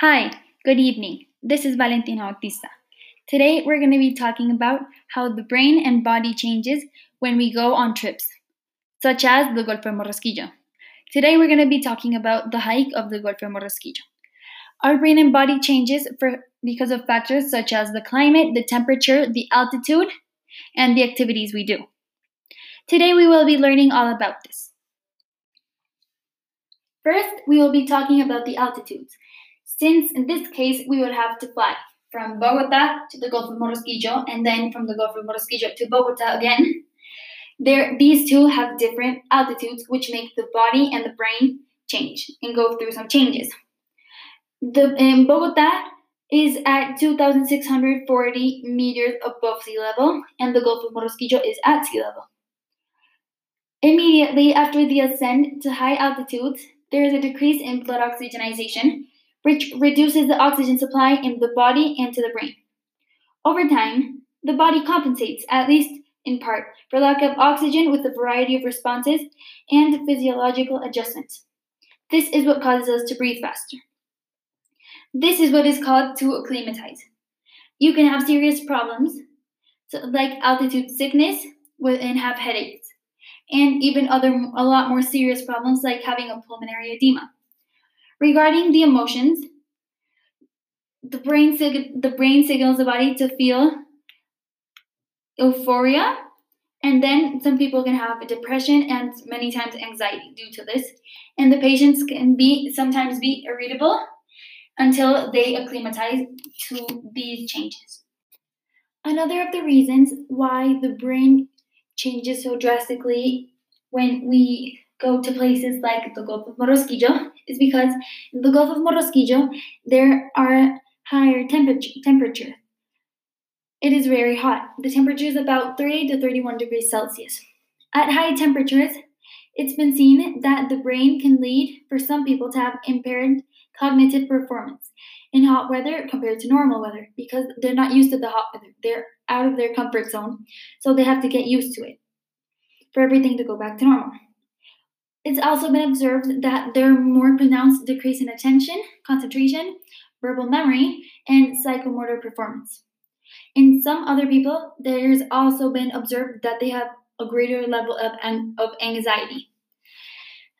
Hi, good evening. This is Valentina Bautista. Today we're going to be talking about how the brain and body changes when we go on trips, such as the Golfo Morrosquillo. Today we're going to be talking about the hike of the Golfo Morrosquillo. Our brain and body changes for, because of factors such as the climate, the temperature, the altitude, and the activities we do. Today we will be learning all about this. First, we will be talking about the altitudes since in this case we would have to fly from Bogota to the Gulf of Morrosquillo and then from the Gulf of Morrosquillo to Bogota again. There, these two have different altitudes, which make the body and the brain change and go through some changes. The in Bogota is at 2,640 meters above sea level, and the Gulf of Morrosquillo is at sea level. Immediately after the ascent to high altitudes, there is a decrease in blood oxygenation, which reduces the oxygen supply in the body and to the brain. Over time, the body compensates, at least in part, for lack of oxygen with a variety of responses and physiological adjustments. This is what causes us to breathe faster. This is what is called to acclimatize. You can have serious problems, like altitude sickness, and have headaches, and even other a lot more serious problems like having a pulmonary edema. Regarding the emotions, the brain, sig- the brain signals the body to feel euphoria, and then some people can have depression and many times anxiety due to this. And the patients can be sometimes be irritable until they acclimatize to these changes. Another of the reasons why the brain changes so drastically when we go to places like the Gulf of Morrosquillo is because in the Gulf of Morrosquillo there are higher temperature, temperature. It is very hot. The temperature is about 30 to 31 degrees Celsius. At high temperatures, it's been seen that the brain can lead for some people to have impaired cognitive performance in hot weather compared to normal weather because they're not used to the hot weather. They're out of their comfort zone, so they have to get used to it for everything to go back to normal. It's also been observed that there are more pronounced decrease in attention, concentration, verbal memory, and psychomotor performance. In some other people, there's also been observed that they have a greater level of, of anxiety.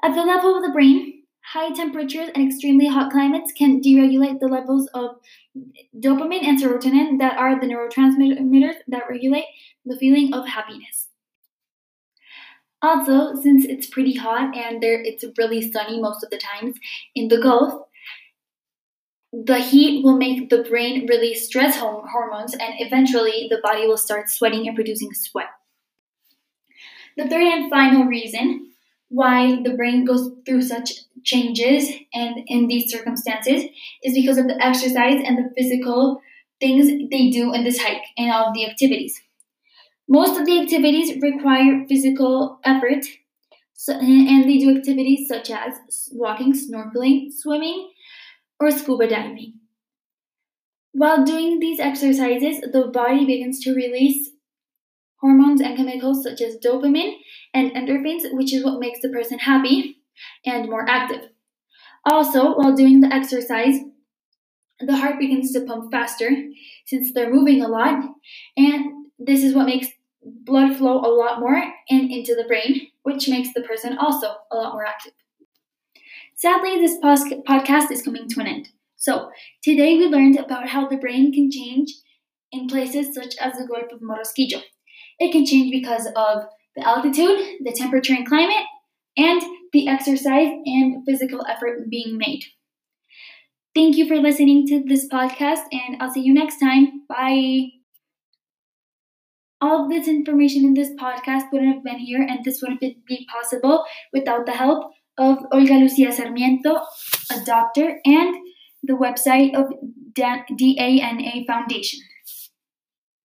At the level of the brain, high temperatures and extremely hot climates can deregulate the levels of dopamine and serotonin that are the neurotransmitters that regulate the feeling of happiness. Also, since it's pretty hot and there it's really sunny most of the times in the Gulf, the heat will make the brain release stress hormones and eventually the body will start sweating and producing sweat. The third and final reason why the brain goes through such changes and in these circumstances is because of the exercise and the physical things they do in this hike and all of the activities. Most of the activities require physical effort, so, and they do activities such as walking, snorkeling, swimming, or scuba diving. While doing these exercises, the body begins to release hormones and chemicals such as dopamine and endorphins, which is what makes the person happy and more active. Also, while doing the exercise, the heart begins to pump faster since they're moving a lot, and this is what makes blood flow a lot more and into the brain, which makes the person also a lot more active. Sadly, this podcast is coming to an end. So, today we learned about how the brain can change in places such as the Gulf of Morrosquillo. It can change because of the altitude, the temperature and climate, and the exercise and physical effort being made. Thank you for listening to this podcast, and I'll see you next time. Bye. All of this information in this podcast wouldn't have been here, and this wouldn't be possible without the help of Olga Lucia Sarmiento, a doctor, and the website of DANA Foundation.